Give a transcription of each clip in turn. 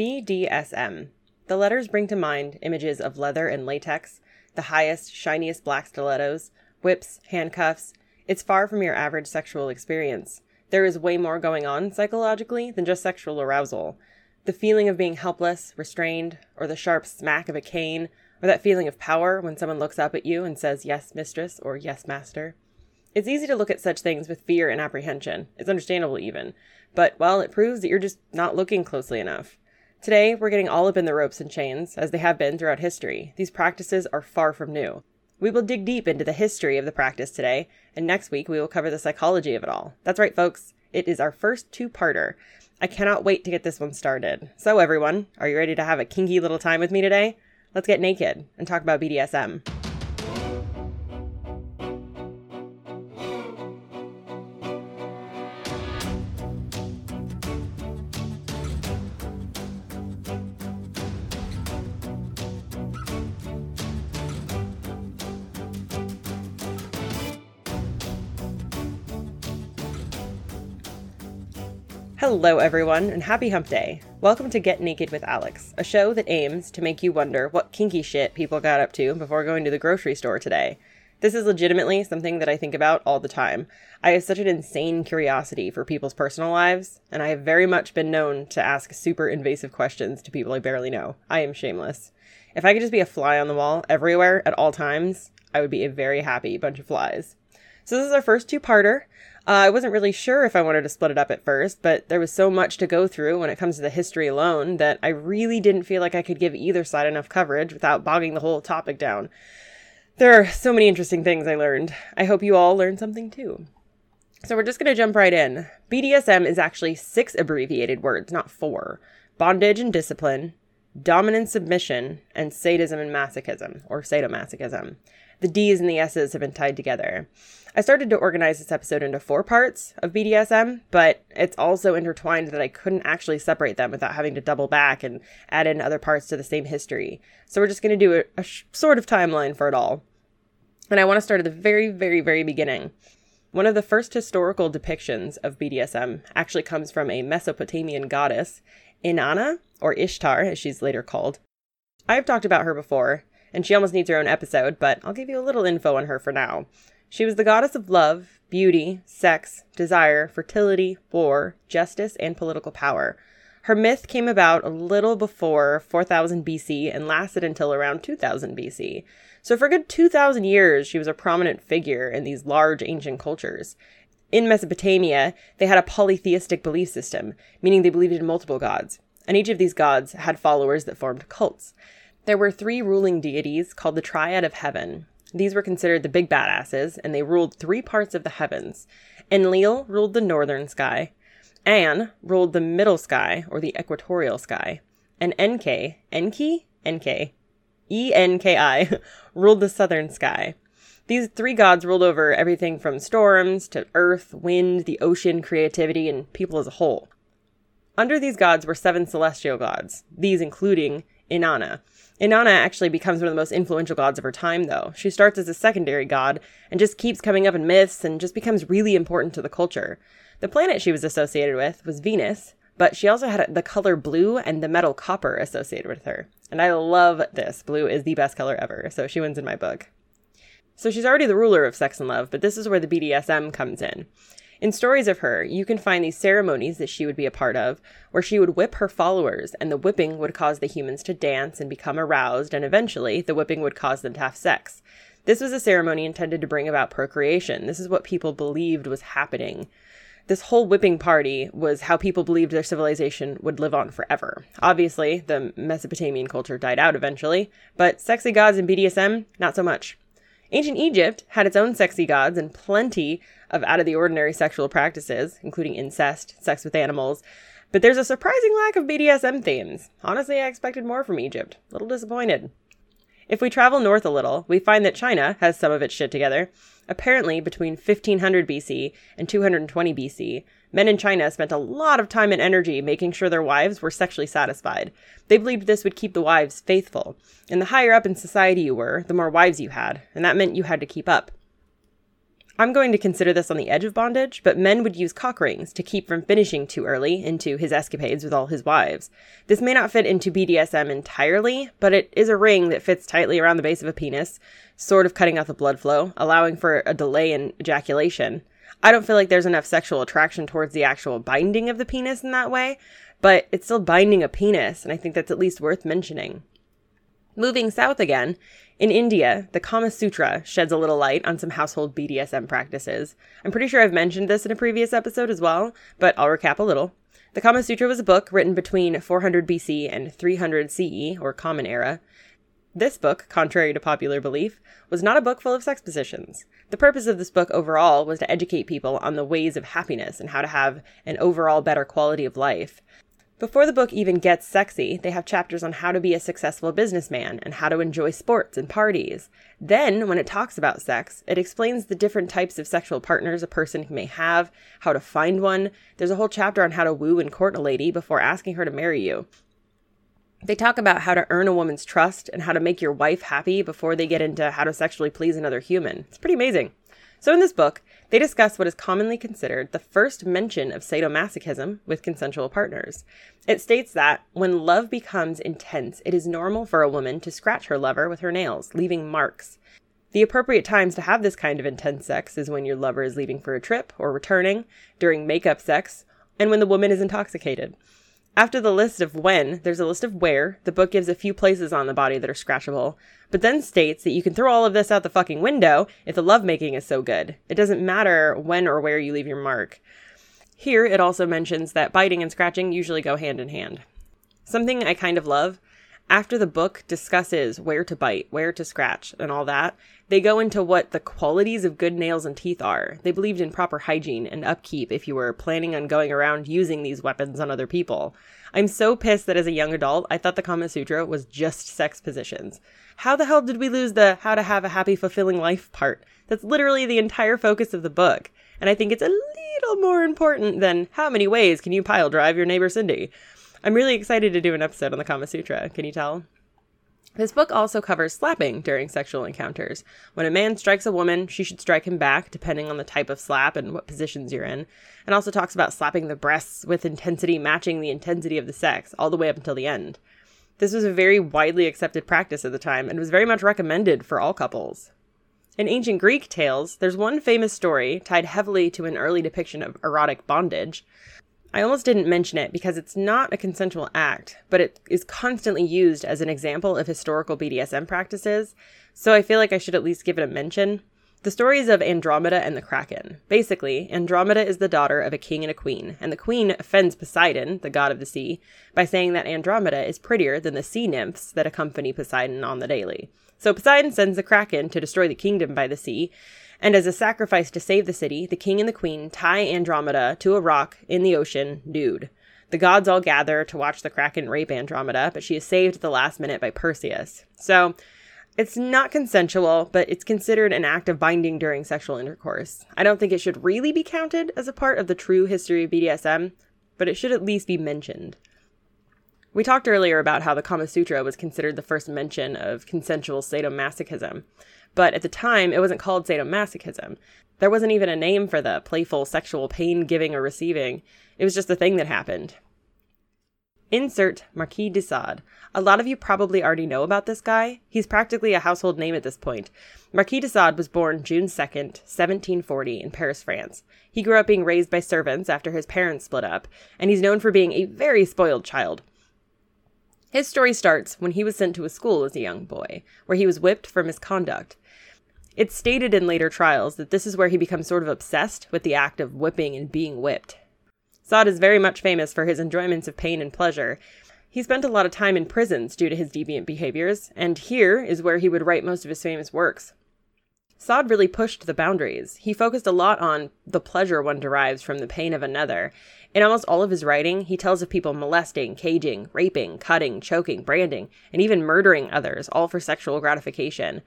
BDSM. The letters bring to mind images of leather and latex, the highest, shiniest black stilettos, whips, handcuffs. It's far from your average sexual experience. There is way more going on psychologically than just sexual arousal. The feeling of being helpless, restrained, or the sharp smack of a cane, or that feeling of power when someone looks up at you and says, Yes, mistress, or Yes, master. It's easy to look at such things with fear and apprehension. It's understandable, even. But, well, it proves that you're just not looking closely enough. Today, we're getting all up in the ropes and chains, as they have been throughout history. These practices are far from new. We will dig deep into the history of the practice today, and next week we will cover the psychology of it all. That's right, folks. It is our first two parter. I cannot wait to get this one started. So, everyone, are you ready to have a kinky little time with me today? Let's get naked and talk about BDSM. Hello, everyone, and happy hump day. Welcome to Get Naked with Alix, a show that aims to make you wonder what kinky shit people got up to before going to the grocery store today. This is legitimately something that I think about all the time. I have such an insane curiosity for people's personal lives, and I have very much been known to ask super invasive questions to people I barely know. I am shameless. If I could just be a fly on the wall everywhere at all times, I would be a very happy bunch of flies. So, this is our first two parter. Uh, I wasn't really sure if I wanted to split it up at first, but there was so much to go through when it comes to the history alone that I really didn't feel like I could give either side enough coverage without bogging the whole topic down. There are so many interesting things I learned. I hope you all learned something too. So we're just going to jump right in. BDSM is actually six abbreviated words, not four bondage and discipline, dominant submission, and sadism and masochism, or sadomasochism. The D's and the S's have been tied together. I started to organize this episode into four parts of BDSM, but it's also intertwined that I couldn't actually separate them without having to double back and add in other parts to the same history. So we're just going to do a, a sh- sort of timeline for it all. And I want to start at the very, very, very beginning. One of the first historical depictions of BDSM actually comes from a Mesopotamian goddess, Inanna, or Ishtar, as she's later called. I've talked about her before, and she almost needs her own episode, but I'll give you a little info on her for now. She was the goddess of love, beauty, sex, desire, fertility, war, justice, and political power. Her myth came about a little before 4000 BC and lasted until around 2000 BC. So, for a good 2000 years, she was a prominent figure in these large ancient cultures. In Mesopotamia, they had a polytheistic belief system, meaning they believed in multiple gods, and each of these gods had followers that formed cults. There were three ruling deities called the Triad of Heaven, these were considered the big badasses, and they ruled three parts of the heavens. Enlil ruled the northern sky, An ruled the middle sky, or the equatorial sky, and Enki, Enki, Enki, E N K I, ruled the southern sky. These three gods ruled over everything from storms to earth, wind, the ocean, creativity, and people as a whole. Under these gods were seven celestial gods, these including Inanna, Inanna actually becomes one of the most influential gods of her time, though. She starts as a secondary god and just keeps coming up in myths and just becomes really important to the culture. The planet she was associated with was Venus, but she also had the color blue and the metal copper associated with her. And I love this. Blue is the best color ever, so she wins in my book. So she's already the ruler of sex and love, but this is where the BDSM comes in. In stories of her, you can find these ceremonies that she would be a part of, where she would whip her followers, and the whipping would cause the humans to dance and become aroused, and eventually the whipping would cause them to have sex. This was a ceremony intended to bring about procreation. This is what people believed was happening. This whole whipping party was how people believed their civilization would live on forever. Obviously, the Mesopotamian culture died out eventually, but sexy gods and BDSM, not so much. Ancient Egypt had its own sexy gods and plenty of out of the ordinary sexual practices, including incest, sex with animals, but there's a surprising lack of BDSM themes. Honestly, I expected more from Egypt. A little disappointed. If we travel north a little, we find that China has some of its shit together. Apparently, between 1500 BC and 220 BC, men in China spent a lot of time and energy making sure their wives were sexually satisfied. They believed this would keep the wives faithful. And the higher up in society you were, the more wives you had, and that meant you had to keep up. I'm going to consider this on the edge of bondage, but men would use cock rings to keep from finishing too early into his escapades with all his wives. This may not fit into BDSM entirely, but it is a ring that fits tightly around the base of a penis, sort of cutting off the blood flow, allowing for a delay in ejaculation. I don't feel like there's enough sexual attraction towards the actual binding of the penis in that way, but it's still binding a penis, and I think that's at least worth mentioning. Moving south again, in India, the Kama Sutra sheds a little light on some household BDSM practices. I'm pretty sure I've mentioned this in a previous episode as well, but I'll recap a little. The Kama Sutra was a book written between 400 BC and 300 CE, or Common Era. This book, contrary to popular belief, was not a book full of sex positions. The purpose of this book overall was to educate people on the ways of happiness and how to have an overall better quality of life. Before the book even gets sexy, they have chapters on how to be a successful businessman and how to enjoy sports and parties. Then, when it talks about sex, it explains the different types of sexual partners a person may have, how to find one. There's a whole chapter on how to woo and court a lady before asking her to marry you. They talk about how to earn a woman's trust and how to make your wife happy before they get into how to sexually please another human. It's pretty amazing. So, in this book, they discuss what is commonly considered the first mention of sadomasochism with consensual partners. It states that when love becomes intense, it is normal for a woman to scratch her lover with her nails, leaving marks. The appropriate times to have this kind of intense sex is when your lover is leaving for a trip or returning, during makeup sex, and when the woman is intoxicated. After the list of when, there's a list of where. The book gives a few places on the body that are scratchable, but then states that you can throw all of this out the fucking window if the lovemaking is so good. It doesn't matter when or where you leave your mark. Here, it also mentions that biting and scratching usually go hand in hand. Something I kind of love after the book discusses where to bite, where to scratch, and all that, they go into what the qualities of good nails and teeth are. They believed in proper hygiene and upkeep if you were planning on going around using these weapons on other people. I'm so pissed that as a young adult, I thought the Kama Sutra was just sex positions. How the hell did we lose the how to have a happy, fulfilling life part? That's literally the entire focus of the book. And I think it's a little more important than how many ways can you pile drive your neighbor Cindy? I'm really excited to do an episode on the Kama Sutra. Can you tell? This book also covers slapping during sexual encounters. When a man strikes a woman, she should strike him back, depending on the type of slap and what positions you're in. And also talks about slapping the breasts with intensity matching the intensity of the sex, all the way up until the end. This was a very widely accepted practice at the time and was very much recommended for all couples. In ancient Greek tales, there's one famous story tied heavily to an early depiction of erotic bondage. I almost didn't mention it because it's not a consensual act, but it is constantly used as an example of historical BDSM practices, so I feel like I should at least give it a mention. The stories of Andromeda and the Kraken. Basically, Andromeda is the daughter of a king and a queen, and the queen offends Poseidon, the god of the sea, by saying that Andromeda is prettier than the sea nymphs that accompany Poseidon on the daily. So Poseidon sends the Kraken to destroy the kingdom by the sea, and as a sacrifice to save the city, the king and the queen tie Andromeda to a rock in the ocean, nude. The gods all gather to watch the Kraken rape Andromeda, but she is saved at the last minute by Perseus. So, it's not consensual, but it's considered an act of binding during sexual intercourse. I don't think it should really be counted as a part of the true history of BDSM, but it should at least be mentioned. We talked earlier about how the Kama Sutra was considered the first mention of consensual sadomasochism. But at the time, it wasn't called sadomasochism. There wasn't even a name for the playful sexual pain giving or receiving. It was just a thing that happened. Insert Marquis de Sade. A lot of you probably already know about this guy. He's practically a household name at this point. Marquis de Sade was born June 2nd, 1740, in Paris, France. He grew up being raised by servants after his parents split up, and he's known for being a very spoiled child. His story starts when he was sent to a school as a young boy, where he was whipped for misconduct. It's stated in later trials that this is where he becomes sort of obsessed with the act of whipping and being whipped. Sade is very much famous for his enjoyments of pain and pleasure. He spent a lot of time in prisons due to his deviant behaviors, and here is where he would write most of his famous works. Sade really pushed the boundaries. He focused a lot on the pleasure one derives from the pain of another. In almost all of his writing, he tells of people molesting, caging, raping, cutting, choking, branding, and even murdering others, all for sexual gratification.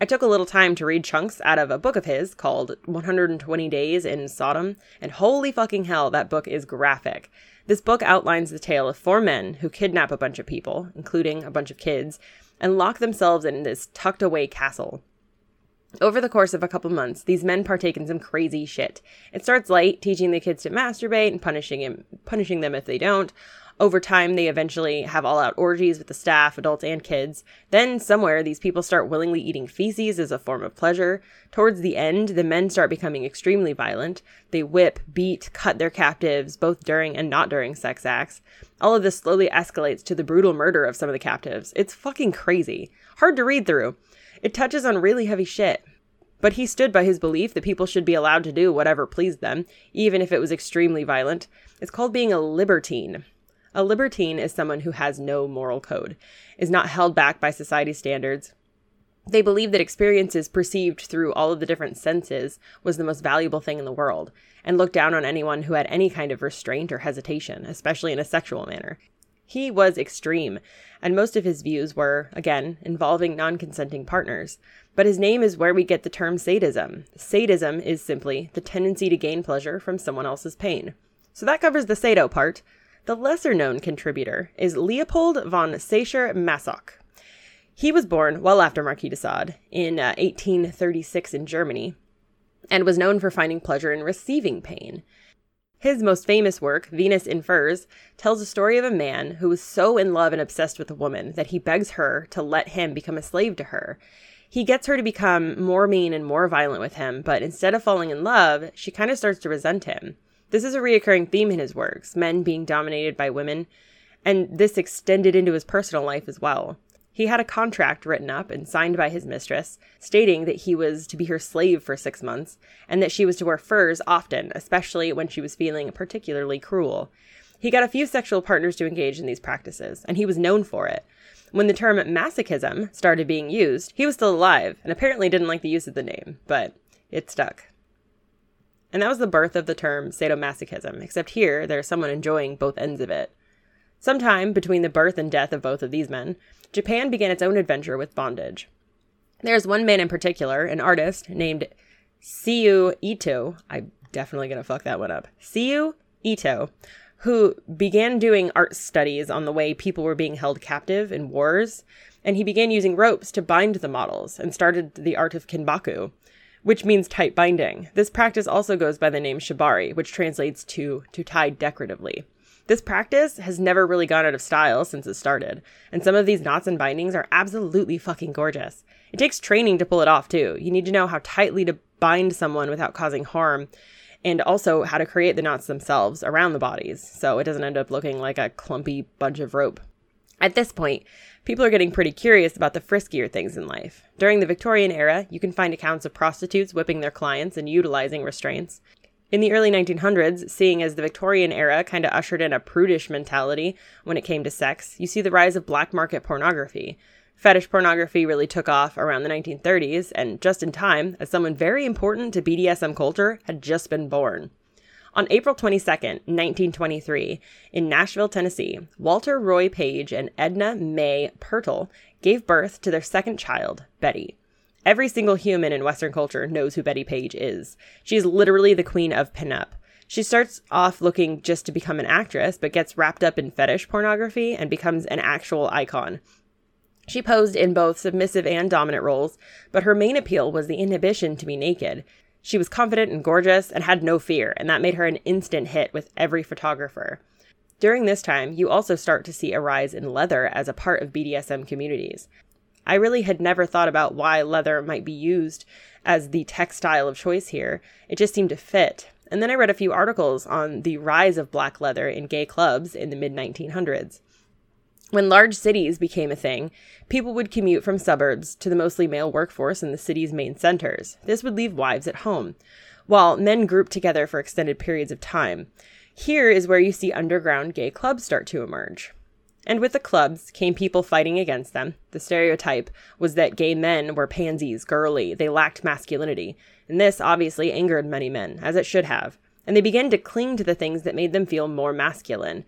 I took a little time to read chunks out of a book of his called 120 Days in Sodom, and holy fucking hell, that book is graphic. This book outlines the tale of four men who kidnap a bunch of people, including a bunch of kids, and lock themselves in this tucked away castle. Over the course of a couple months, these men partake in some crazy shit. It starts light, teaching the kids to masturbate and punishing him, punishing them if they don't. Over time, they eventually have all out orgies with the staff, adults, and kids. Then, somewhere, these people start willingly eating feces as a form of pleasure. Towards the end, the men start becoming extremely violent. They whip, beat, cut their captives, both during and not during sex acts. All of this slowly escalates to the brutal murder of some of the captives. It's fucking crazy. Hard to read through. It touches on really heavy shit. But he stood by his belief that people should be allowed to do whatever pleased them, even if it was extremely violent. It's called being a libertine. A libertine is someone who has no moral code, is not held back by society standards. They believe that experiences perceived through all of the different senses was the most valuable thing in the world, and looked down on anyone who had any kind of restraint or hesitation, especially in a sexual manner. He was extreme, and most of his views were, again, involving non consenting partners. But his name is where we get the term sadism. Sadism is simply the tendency to gain pleasure from someone else's pain. So that covers the sado part. The lesser known contributor is Leopold von Sacher-Masoch. He was born well after Marquis de Sade in uh, 1836 in Germany and was known for finding pleasure in receiving pain. His most famous work, Venus in Furs, tells a story of a man who was so in love and obsessed with a woman that he begs her to let him become a slave to her. He gets her to become more mean and more violent with him, but instead of falling in love, she kind of starts to resent him. This is a reoccurring theme in his works, men being dominated by women, and this extended into his personal life as well. He had a contract written up and signed by his mistress, stating that he was to be her slave for six months, and that she was to wear furs often, especially when she was feeling particularly cruel. He got a few sexual partners to engage in these practices, and he was known for it. When the term masochism started being used, he was still alive, and apparently didn't like the use of the name, but it stuck. And that was the birth of the term sadomasochism, except here there's someone enjoying both ends of it. Sometime between the birth and death of both of these men, Japan began its own adventure with bondage. There's one man in particular, an artist named Seiu Ito. I'm definitely going to fuck that one up. Seiu Ito, who began doing art studies on the way people were being held captive in wars, and he began using ropes to bind the models and started the art of kinbaku, which means tight binding. This practice also goes by the name shibari, which translates to to tie decoratively. This practice has never really gone out of style since it started, and some of these knots and bindings are absolutely fucking gorgeous. It takes training to pull it off, too. You need to know how tightly to bind someone without causing harm, and also how to create the knots themselves around the bodies so it doesn't end up looking like a clumpy bunch of rope. At this point, people are getting pretty curious about the friskier things in life. During the Victorian era, you can find accounts of prostitutes whipping their clients and utilizing restraints. In the early 1900s, seeing as the Victorian era kind of ushered in a prudish mentality when it came to sex, you see the rise of black market pornography. Fetish pornography really took off around the 1930s, and just in time, as someone very important to BDSM culture had just been born. On April 22, 1923, in Nashville, Tennessee, Walter Roy Page and Edna Mae Pirtle gave birth to their second child, Bettie. Every single human in Western culture knows who Bettie Page is. She's literally the queen of pinup. She starts off looking just to become an actress, but gets wrapped up in fetish pornography and becomes an actual icon. She posed in both submissive and dominant roles, but her main appeal was the inhibition to be naked. She was confident and gorgeous and had no fear, and that made her an instant hit with every photographer. During this time, you also start to see a rise in leather as a part of BDSM communities. I really had never thought about why leather might be used as the textile of choice here. It just seemed to fit. And then I read a few articles on the rise of black leather in gay clubs in the mid 1900s. When large cities became a thing, people would commute from suburbs to the mostly male workforce in the city's main centers. This would leave wives at home, while men grouped together for extended periods of time. Here is where you see underground gay clubs start to emerge. And with the clubs came people fighting against them. The stereotype was that gay men were pansies, girly, they lacked masculinity. And this obviously angered many men, as it should have. And they began to cling to the things that made them feel more masculine.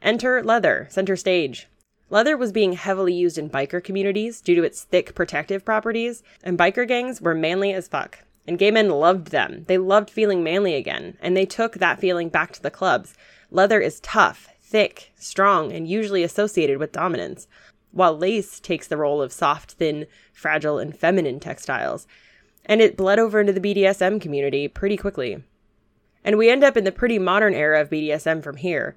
Enter leather, center stage. Leather was being heavily used in biker communities due to its thick protective properties, and biker gangs were manly as fuck. And gay men loved them. They loved feeling manly again, and they took that feeling back to the clubs. Leather is tough, thick, strong, and usually associated with dominance, while lace takes the role of soft, thin, fragile, and feminine textiles. And it bled over into the BDSM community pretty quickly. And we end up in the pretty modern era of BDSM from here.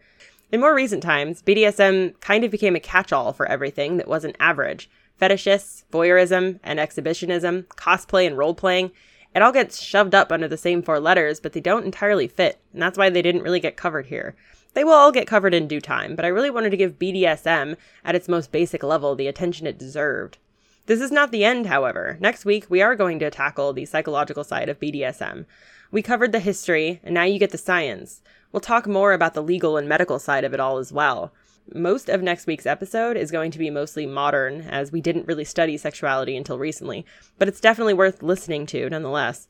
In more recent times, BDSM kind of became a catch all for everything that wasn't average. Fetishists, voyeurism, and exhibitionism, cosplay and role playing, it all gets shoved up under the same four letters, but they don't entirely fit, and that's why they didn't really get covered here. They will all get covered in due time, but I really wanted to give BDSM, at its most basic level, the attention it deserved. This is not the end, however. Next week, we are going to tackle the psychological side of BDSM. We covered the history, and now you get the science. We'll talk more about the legal and medical side of it all as well. Most of next week's episode is going to be mostly modern, as we didn't really study sexuality until recently, but it's definitely worth listening to nonetheless.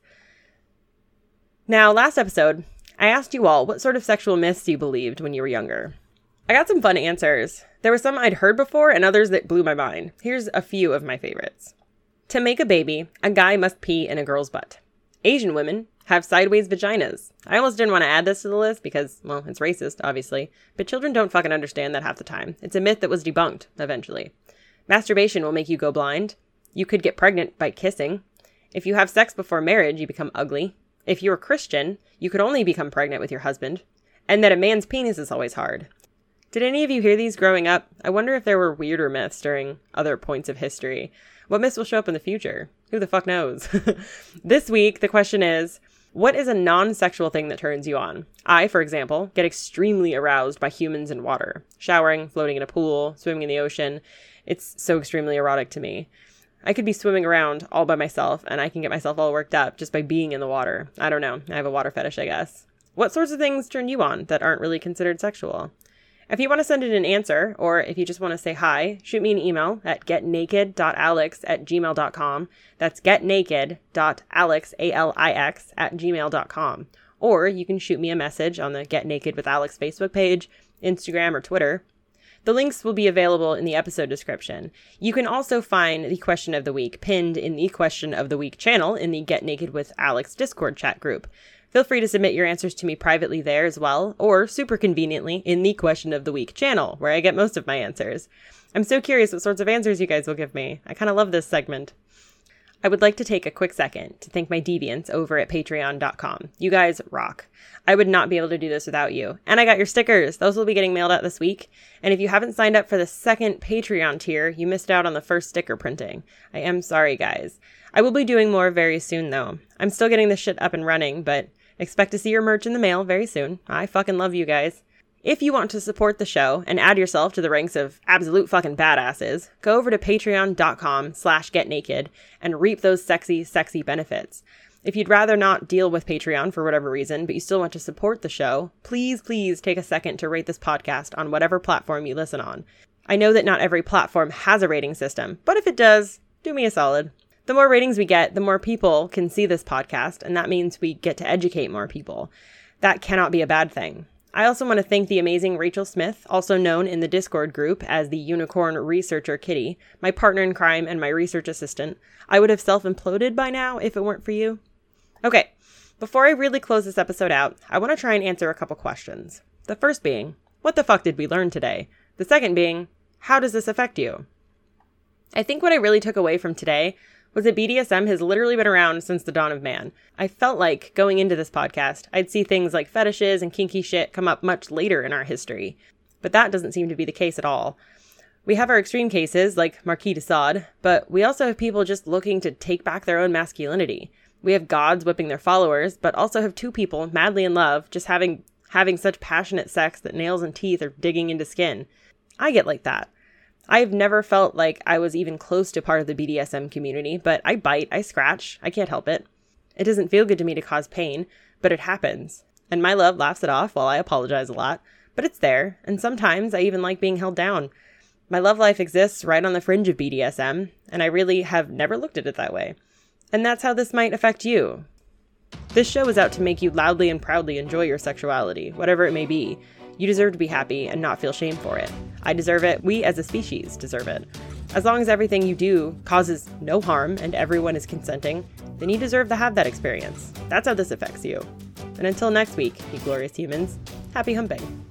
Now, last episode, I asked you all what sort of sexual myths you believed when you were younger. I got some fun answers. There were some I'd heard before and others that blew my mind. Here's a few of my favorites. To make a baby, a guy must pee in a girl's butt. Asian women have sideways vaginas. I almost didn't want to add this to the list because, well, it's racist, obviously, but children don't fucking understand that half the time. It's a myth that was debunked, eventually. Masturbation will make you go blind. You could get pregnant by kissing. If you have sex before marriage, you become ugly. If you're a Christian, you could only become pregnant with your husband. And that a man's penis is always hard. Did any of you hear these growing up? I wonder if there were weirder myths during other points of history. What myths will show up in the future? Who the fuck knows? this week, the question is what is a non sexual thing that turns you on? I, for example, get extremely aroused by humans and water. Showering, floating in a pool, swimming in the ocean. It's so extremely erotic to me. I could be swimming around all by myself and I can get myself all worked up just by being in the water. I don't know. I have a water fetish, I guess. What sorts of things turn you on that aren't really considered sexual? If you want to send in an answer, or if you just want to say hi, shoot me an email at getnaked.alix at gmail.com. That's getnaked.alix, A-L-I-X, at gmail.com. Or you can shoot me a message on the Get Naked with Alix Facebook page, Instagram, or Twitter. The links will be available in the episode description. You can also find the question of the week pinned in the question of the week channel in the Get Naked with Alix Discord chat group. Feel free to submit your answers to me privately there as well, or super conveniently in the Question of the Week channel, where I get most of my answers. I'm so curious what sorts of answers you guys will give me. I kind of love this segment. I would like to take a quick second to thank my deviants over at patreon.com. You guys rock. I would not be able to do this without you. And I got your stickers. Those will be getting mailed out this week. And if you haven't signed up for the second Patreon tier, you missed out on the first sticker printing. I am sorry, guys. I will be doing more very soon, though. I'm still getting this shit up and running, but Expect to see your merch in the mail very soon. I fucking love you guys. If you want to support the show and add yourself to the ranks of absolute fucking badasses, go over to patreon.com slash getnaked and reap those sexy, sexy benefits. If you'd rather not deal with Patreon for whatever reason, but you still want to support the show, please, please take a second to rate this podcast on whatever platform you listen on. I know that not every platform has a rating system, but if it does, do me a solid. The more ratings we get, the more people can see this podcast, and that means we get to educate more people. That cannot be a bad thing. I also want to thank the amazing Rachel Smith, also known in the Discord group as the Unicorn Researcher Kitty, my partner in crime and my research assistant. I would have self imploded by now if it weren't for you. Okay, before I really close this episode out, I want to try and answer a couple questions. The first being, what the fuck did we learn today? The second being, how does this affect you? I think what I really took away from today was that BDSM has literally been around since the dawn of man. I felt like going into this podcast, I'd see things like fetishes and kinky shit come up much later in our history. But that doesn't seem to be the case at all. We have our extreme cases like Marquis de Sade, but we also have people just looking to take back their own masculinity. We have gods whipping their followers, but also have two people madly in love, just having having such passionate sex that nails and teeth are digging into skin. I get like that. I've never felt like I was even close to part of the BDSM community, but I bite, I scratch, I can't help it. It doesn't feel good to me to cause pain, but it happens. And my love laughs it off while I apologize a lot, but it's there, and sometimes I even like being held down. My love life exists right on the fringe of BDSM, and I really have never looked at it that way. And that's how this might affect you. This show is out to make you loudly and proudly enjoy your sexuality, whatever it may be, you deserve to be happy and not feel shame for it. I deserve it. We as a species deserve it. As long as everything you do causes no harm and everyone is consenting, then you deserve to have that experience. That's how this affects you. And until next week, you glorious humans, happy humping.